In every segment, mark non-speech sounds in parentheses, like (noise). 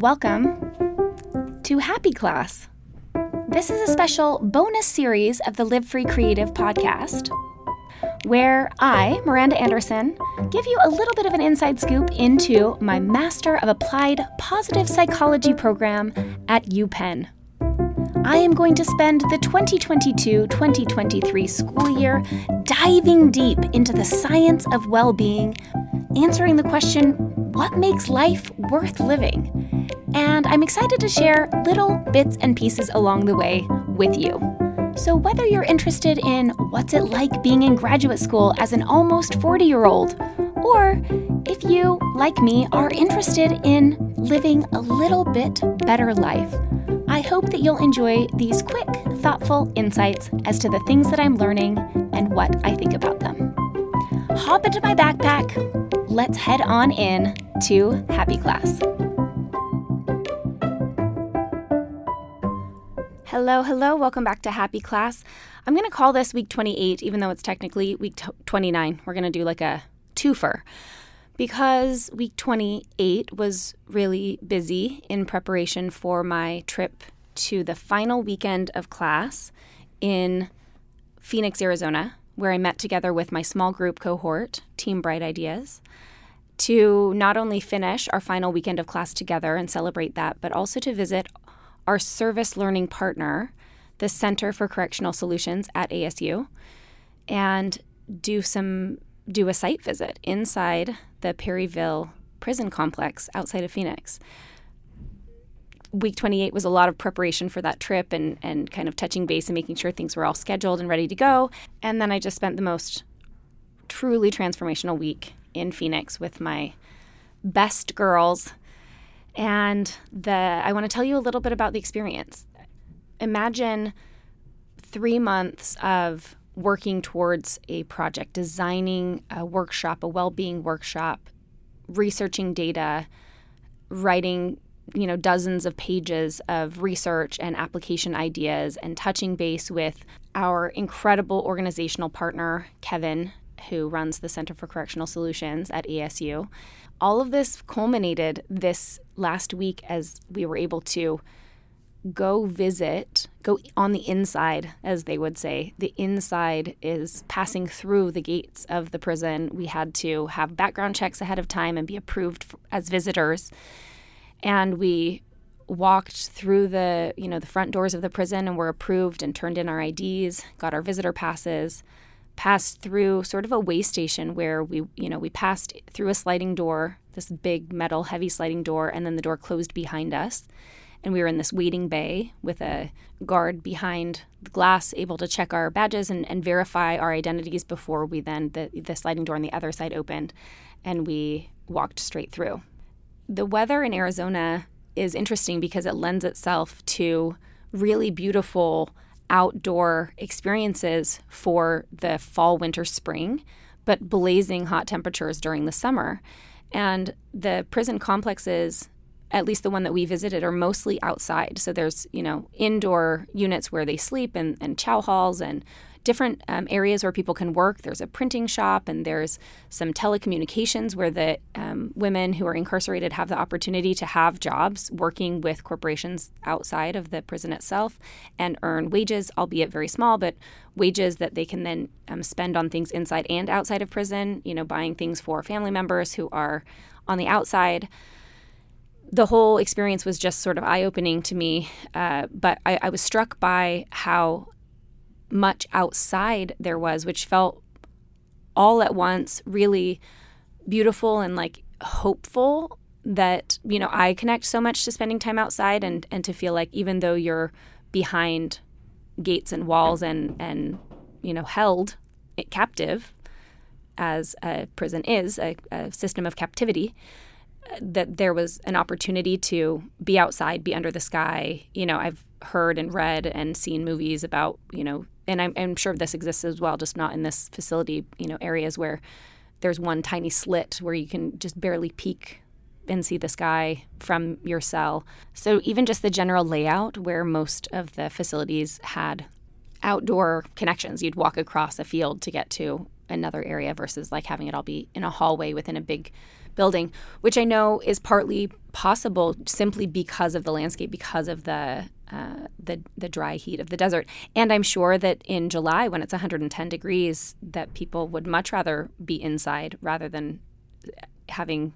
Welcome to Happy Class. This is a special bonus series of the Live Free Creative podcast where I, Miranda Anderson, give you a little bit of an inside scoop into my Master of Applied Positive Psychology program at UPenn. I am going to spend the 2022 2023 school year diving deep into the science of well being, answering the question what makes life worth living? And I'm excited to share little bits and pieces along the way with you. So, whether you're interested in what's it like being in graduate school as an almost 40 year old, or if you, like me, are interested in living a little bit better life, I hope that you'll enjoy these quick, thoughtful insights as to the things that I'm learning and what I think about them. Hop into my backpack. Let's head on in to Happy Class. Hello, hello. Welcome back to Happy Class. I'm going to call this week 28, even though it's technically week t- 29. We're going to do like a twofer because week 28 was really busy in preparation for my trip to the final weekend of class in Phoenix, Arizona, where I met together with my small group cohort, Team Bright Ideas to not only finish our final weekend of class together and celebrate that, but also to visit our service learning partner, the Center for Correctional Solutions at ASU, and do some do a site visit inside the Perryville prison complex outside of Phoenix. Week 28 was a lot of preparation for that trip and, and kind of touching base and making sure things were all scheduled and ready to go. And then I just spent the most truly transformational week in Phoenix with my best girls. And the I want to tell you a little bit about the experience. Imagine 3 months of working towards a project, designing a workshop, a well-being workshop, researching data, writing you know dozens of pages of research and application ideas and touching base with our incredible organizational partner Kevin who runs the Center for Correctional Solutions at ASU. All of this culminated this last week as we were able to go visit, go on the inside, as they would say. The inside is passing through the gates of the prison. We had to have background checks ahead of time and be approved as visitors. And we walked through the, you know, the front doors of the prison and were approved and turned in our IDs, got our visitor passes, passed through sort of a way station where we, you know, we passed through a sliding door, this big metal heavy sliding door, and then the door closed behind us. And we were in this waiting bay with a guard behind the glass, able to check our badges and, and verify our identities before we then, the, the sliding door on the other side opened and we walked straight through. The weather in Arizona is interesting because it lends itself to really beautiful outdoor experiences for the fall, winter, spring, but blazing hot temperatures during the summer. And the prison complexes, at least the one that we visited, are mostly outside. So there's, you know, indoor units where they sleep and, and chow halls and different um, areas where people can work. There's a printing shop and there's some telecommunications where the um, women who are incarcerated have the opportunity to have jobs working with corporations outside of the prison itself and earn wages, albeit very small, but wages that they can then um, spend on things inside and outside of prison, you know, buying things for family members who are on the outside the whole experience was just sort of eye opening to me. Uh, but I, I, was struck by how much outside there was, which felt all at once really beautiful and like hopeful that, you know, I connect so much to spending time outside and, and to feel like even though you're behind gates and walls and, and you know, held captive as a prison is, a, a system of captivity, that there was an opportunity to be outside, be under the sky. You know, I've heard and read and seen movies about, you know, and I'm, I'm sure this exists as well, just not in this facility, you know, areas where there's one tiny slit where you can just barely peek and see the sky from your cell. So even just the general layout where most of the facilities had outdoor connections, you'd walk across a field to get to another area versus like having it all be in a hallway within a big building, which I know is partly possible simply because of the landscape, because of the uh, the the dry heat of the desert. And I'm sure that in July, when it's 110 degrees, that people would much rather be inside rather than having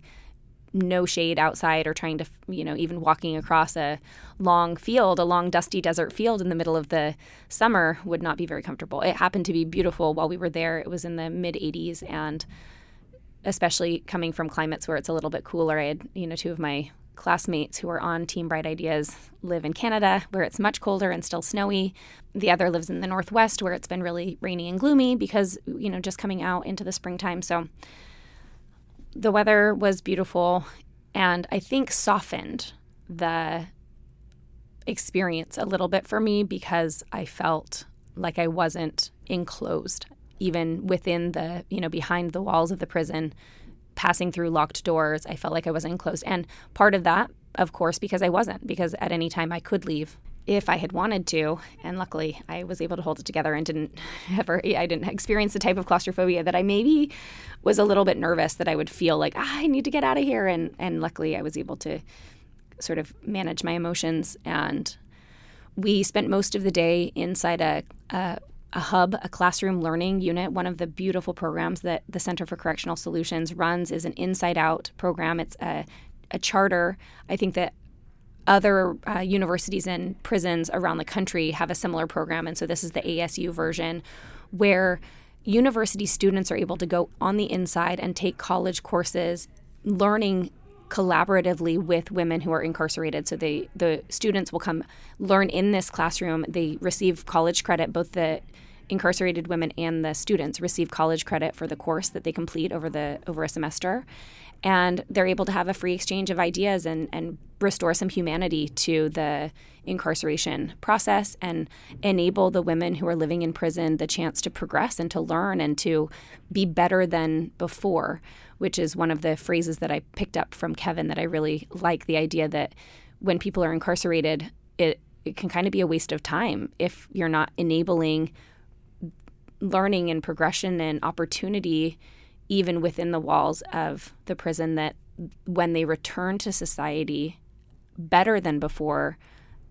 no shade outside or trying to you know even walking across a long field a long dusty desert field in the middle of the summer would not be very comfortable it happened to be beautiful while we were there it was in the mid 80s and especially coming from climates where it's a little bit cooler. I had, you know, two of my classmates who are on Team Bright Ideas live in Canada, where it's much colder and still snowy. The other lives in the Northwest, where it's been really rainy and gloomy because, you know, just coming out into the springtime. So the weather was beautiful and I think softened the experience a little bit for me because I felt like I wasn't enclosed even within the, you know, behind the walls of the prison, passing through locked doors, I felt like I wasn't enclosed. And part of that, of course, because I wasn't, because at any time I could leave if I had wanted to. And luckily, I was able to hold it together and didn't (laughs) ever, I didn't experience the type of claustrophobia that I maybe was a little bit nervous that I would feel like, ah, I need to get out of here. And, and luckily, I was able to sort of manage my emotions. And we spent most of the day inside a, a a hub, a classroom learning unit. One of the beautiful programs that the Center for Correctional Solutions runs is an Inside Out program. It's a, a charter. I think that other uh, universities and prisons around the country have a similar program. And so this is the ASU version where university students are able to go on the inside and take college courses, learning collaboratively with women who are incarcerated. So they the students will come learn in this classroom. They receive college credit, both the incarcerated women and the students receive college credit for the course that they complete over the over a semester. And they're able to have a free exchange of ideas and, and restore some humanity to the incarceration process and enable the women who are living in prison the chance to progress and to learn and to be better than before, which is one of the phrases that I picked up from Kevin that I really like the idea that when people are incarcerated, it, it can kind of be a waste of time if you're not enabling learning and progression and opportunity even within the walls of the prison that when they return to society better than before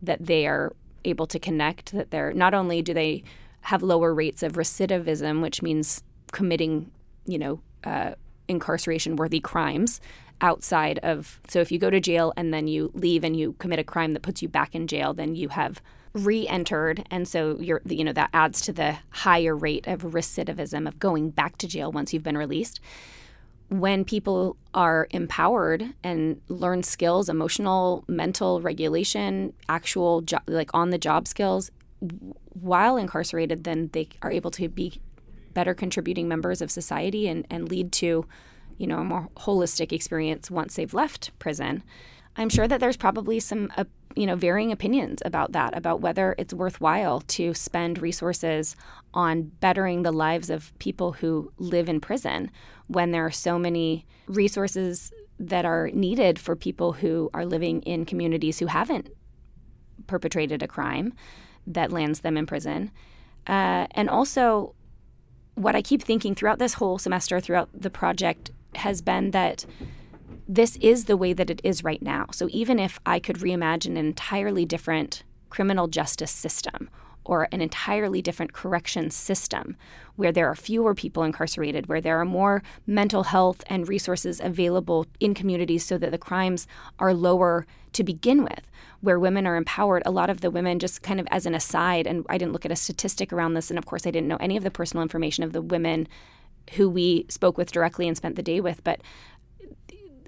that they are able to connect that they're not only do they have lower rates of recidivism which means committing you know uh, incarceration worthy crimes outside of so if you go to jail and then you leave and you commit a crime that puts you back in jail then you have re-entered and so you're you know that adds to the higher rate of recidivism of going back to jail once you've been released. When people are empowered and learn skills emotional mental regulation actual jo- like on the job skills while incarcerated then they are able to be better contributing members of society and, and lead to you know a more holistic experience once they've left prison. I'm sure that there's probably some uh, you know varying opinions about that about whether it's worthwhile to spend resources on bettering the lives of people who live in prison when there are so many resources that are needed for people who are living in communities who haven't perpetrated a crime that lands them in prison. Uh, and also what i keep thinking throughout this whole semester throughout the project has been that this is the way that it is right now. So even if I could reimagine an entirely different criminal justice system or an entirely different correction system where there are fewer people incarcerated, where there are more mental health and resources available in communities so that the crimes are lower to begin with, where women are empowered. A lot of the women, just kind of as an aside, and I didn't look at a statistic around this, and of course, I didn't know any of the personal information of the women who we spoke with directly and spent the day with, but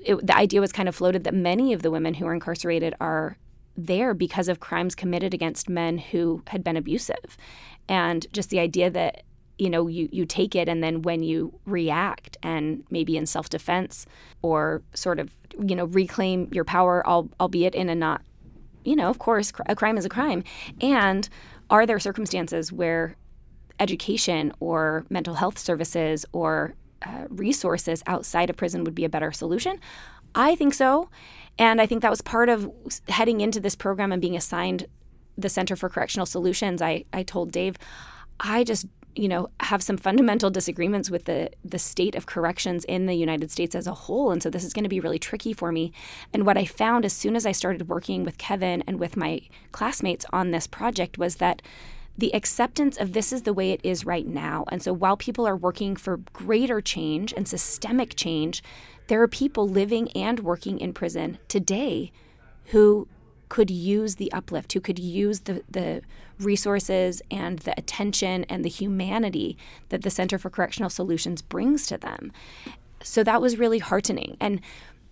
it, the idea was kind of floated that many of the women who are incarcerated are there because of crimes committed against men who had been abusive. And just the idea that you know you you take it and then when you react and maybe in self-defense or sort of you know reclaim your power albeit in a not you know of course a crime is a crime and are there circumstances where education or mental health services or uh, resources outside of prison would be a better solution. I think so. And i think that was part of heading into this program and being assigned the center for correctional solutions i, I told dave i just you know have some fundamental disagreements with the the state of corrections in the United States as a whole. And so this is going to be really tricky for me. And what I found as soon as I started working with Kevin and with my classmates on this project was that the acceptance of this is the way it is right now and so while people are working for greater change and systemic change there are people living and working in prison today who could use the uplift, who could use the, the resources and the attention and the humanity that the Center for Correctional Solutions brings to them. So that was really heartening. And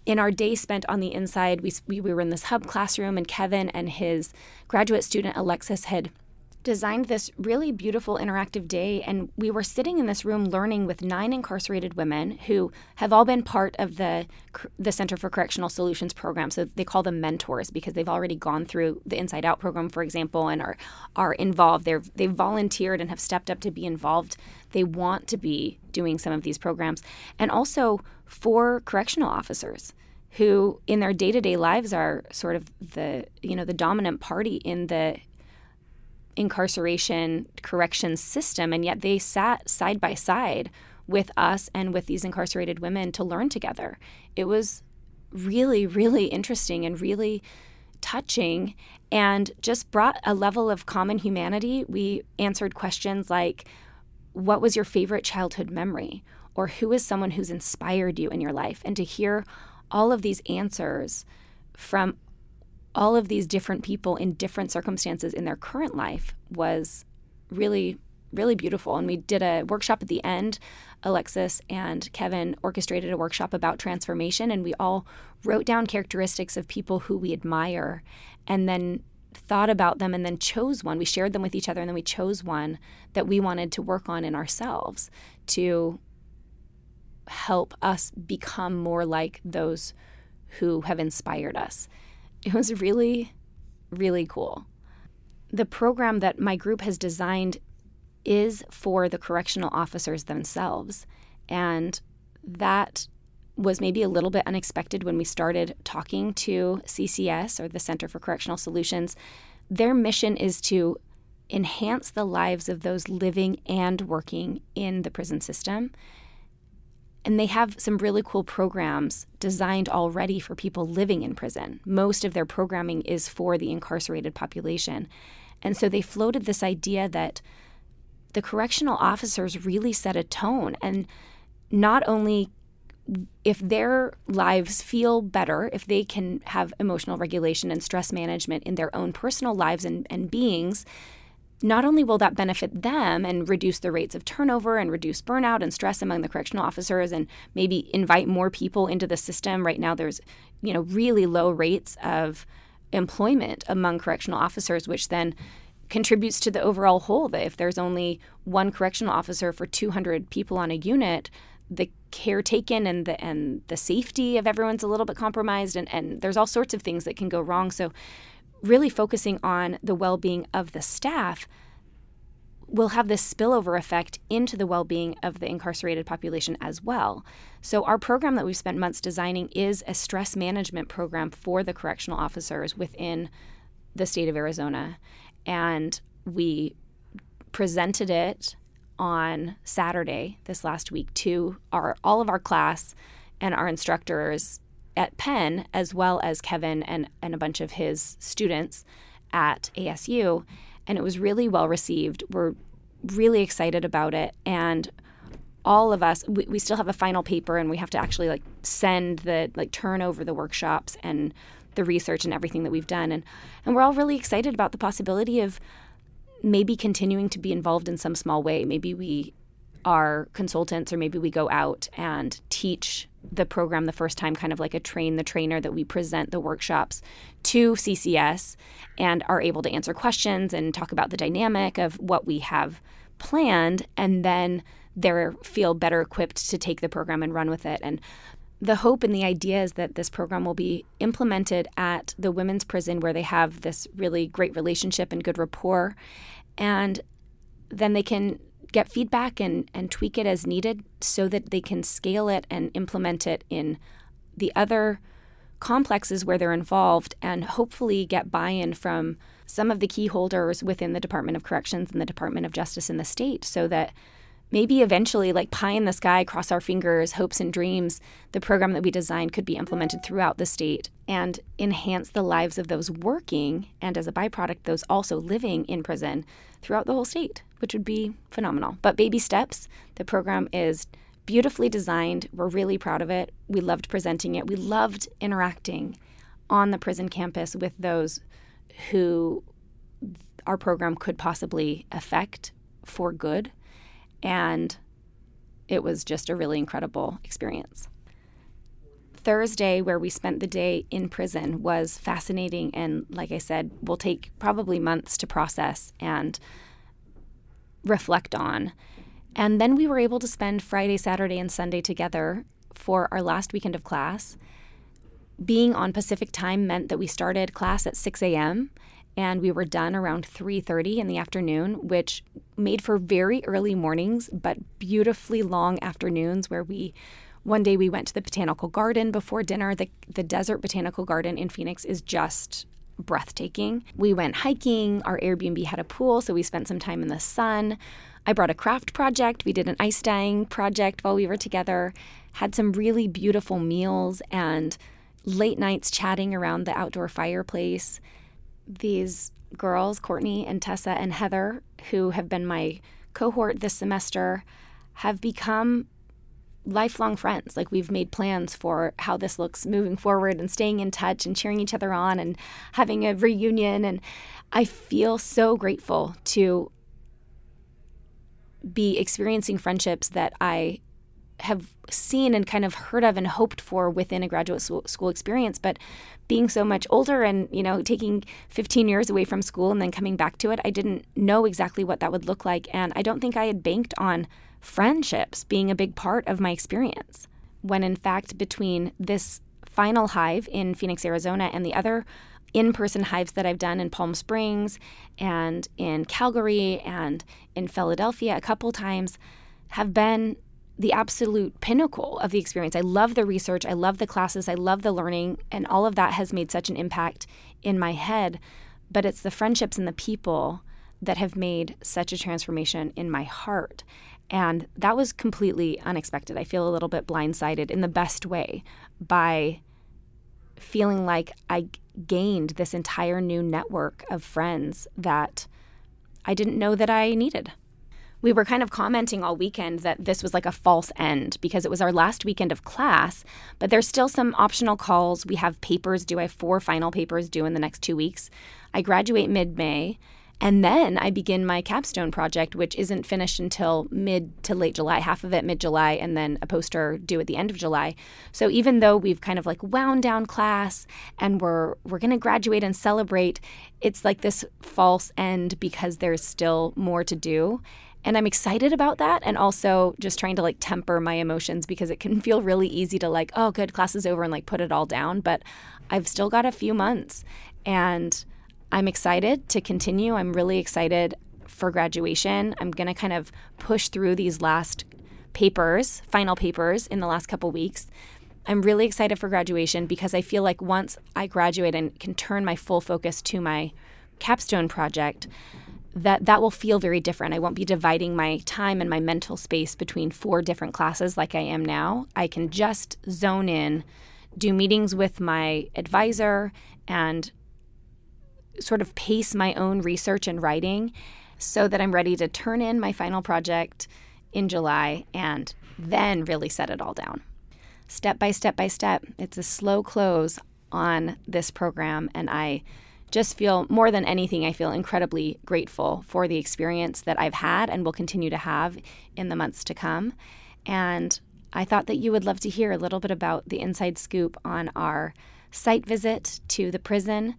in our day spent on the inside, we, we were in this hub classroom, and Kevin and his graduate student Alexis had designed this really beautiful interactive day. And we were sitting in this room learning with nine incarcerated women who have all been part of the, the Center for Correctional Solutions program. So they call them mentors because they've already gone through the Inside Out program, for example, and are, are involved. They're, they've volunteered and have stepped up to be involved. They want to be doing some of these programs. And also for correctional officers who in their day-to-day lives are sort of the you know the dominant party in the incarceration correction system, and yet they sat side by side with us and with these incarcerated women to learn together. It was really, really interesting and really touching and just brought a level of common humanity. We answered questions like, What was your favorite childhood memory? Or who is someone who's inspired you in your life? And to hear all of these answers from all of these different people in different circumstances in their current life was really really beautiful. And we did a workshop at the end alexis and kevin orchestrated a workshop about transformation and we all wrote down characteristics of people who we admire and then thought about them and then chose one. We shared them with each other and then we chose one that we wanted to work on in ourselves to help us become more like those who have inspired us it was really, really cool. The program that my group has designed is for the correctional officers themselves. And that was maybe a little bit unexpected when we started talking to CCS or the Center for Correctional Solutions. Their mission is to enhance the lives of those living and working in the prison system and they have some really cool programs designed already for people living in prison. Most of their programming is for the incarcerated population. And so they floated this idea that the correctional officers really set a tone. And not only if their lives feel better, if they can have emotional regulation and stress management in their own personal lives and, and beings, not only will that benefit them and reduce the rates of turnover and reduce burnout and stress among the correctional officers and maybe invite more people into the system right now there's you know really low rates of employment among correctional officers which then contributes to the overall whole. That if there's only one correctional officer for 200 people on a unit the care taken and the and the safety of everyone's a little bit compromised and, and there's all sorts of things that can go wrong. So really focusing on the well being of the staff will have this spillover effect into the well being of the incarcerated population as well. So, our program that we've spent months designing is a stress management program for the correctional officers within the state of Arizona. And we presented it on Saturday this last week to our all of our class and our instructors at Penn, as well as Kevin and, and a bunch of his students at ASU. And it was really well received. We're really excited about it. And all of us, we, we still have a final paper and we have to actually like send the, like turn over the workshops and the research and everything that we've done. And, and we're all really excited about the possibility of maybe continuing to be involved in some small way. Maybe we are consultants or maybe we go out and teach the program the first time, kind of like a train the trainer that we present the workshops to CCS and are able to answer questions and talk about the dynamic of what we have planned and then they feel better equipped to take the program and run with it. And the hope and the idea is that this program will be implemented at the women's prison where they have this really great relationship and good rapport. And then they can get feedback and, and tweak it as needed so that they can scale it and implement it in the other complexes where they're involved and hopefully get buy in from some of the key holders within the Department of Corrections and the Department of Justice in the state so that maybe eventually, like pie in the sky, cross our fingers, hopes and dreams, the program that we designed could be implemented throughout the state and enhance the lives of those working and, as a byproduct, those also living in prison throughout the whole state, which would be phenomenal. But baby steps, the program is beautifully designed. We're really proud of it. We loved presenting it. We loved interacting on the prison campus with those who our program could possibly affect for good and it was just a really incredible experience. Thursday, where we spent the day in prison, was fascinating. And like I said, will take probably months to process and reflect on. And then we were able to spend Friday, Saturday, and Sunday together for our last weekend of class. Being on Pacific time meant that we started class at 6 a.m and we were done around 3:30 in the afternoon, which made for very early mornings but beautifully long afternoons where we one day we went to the botanical garden before dinner. The the desert botanical garden in Phoenix is just breathtaking. We went hiking, our Airbnb had a pool, so we spent some time in the sun. I brought a craft project. We did an ice dyeing project while we were together. Had some really beautiful meals and late nights chatting around the outdoor fireplace these girls, Courtney and Tessa and Heather, who have been my cohort this semester, have become lifelong friends. Like we've made plans for how this looks moving forward and staying in touch and cheering each other on and having a reunion. And I feel so grateful to be experiencing friendships that I have seen and kind of heard of and hoped for within a graduate school experience but being so much older and you know taking 15 years away from school and then coming back to it i didn't know exactly what that would look like and i don't think i had banked on friendships being a big part of my experience when in fact between this final hive in phoenix arizona and the other in person hives that I've done in Palm Springs and in Calgary and in Philadelphia a couple times have been the absolute pinnacle of the experience. I love the research, I love the classes, I love the learning, and all of that has made such an impact in my head. But it's the friendships and the people that have made such a transformation in my heart. And that was completely unexpected. I feel a little bit blindsided in the best way by feeling like I gained this entire new network of friends that I didn't know that I needed we were kind of commenting all weekend that this was like a false end because it was our last weekend of class, but there's still some optional calls. We have papers due. I have four final papers due in the next two weeks. I graduate mid May. And then I begin my capstone project, which isn't finished until mid to late July, half of it mid July, and then a poster due at the end of July. So even though we've kind of like wound down class and we're we're gonna graduate and celebrate, it's like this false end because there's still more to do. And I'm excited about that and also just trying to like temper my emotions because it can (laughs) feel really easy to like, oh, good, class is over and like put it all down. But I've still got a few months and I'm excited to continue. I'm really excited for graduation. I'm going to kind of push through these last papers, final papers in the last couple weeks. I'm really excited for graduation because I feel like once I graduate and can turn my full focus to my capstone project, that that will feel very different. I won't be dividing my time and my mental space between four different classes like I am now. I can just zone in, do meetings with my advisor and sort of pace my own research and writing so that I'm ready to turn in my final project in July and then really set it all down. Step by step by step, it's a slow close on this program and I just feel more than anything, I feel incredibly grateful for the experience that I've had and will continue to have in the months to come. And I thought that you would love to hear a little bit about the inside scoop on our site visit to the prison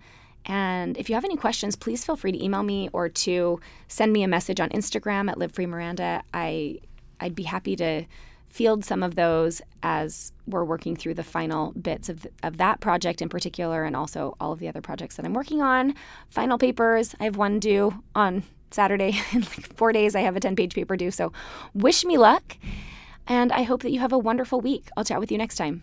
And if you have any questions, please feel free to email me or to send me a message on Instagram at livefreemiranda. I I'd be happy to field some of those as we're working through the final bits of, of that project in particular and also all of the other projects that I'm working on. Final papers, I have one due on Saturday. (laughs) In like four days, I have a 10 page paper due. So wish me luck. And I hope that you have a wonderful week. I'll chat with you next time.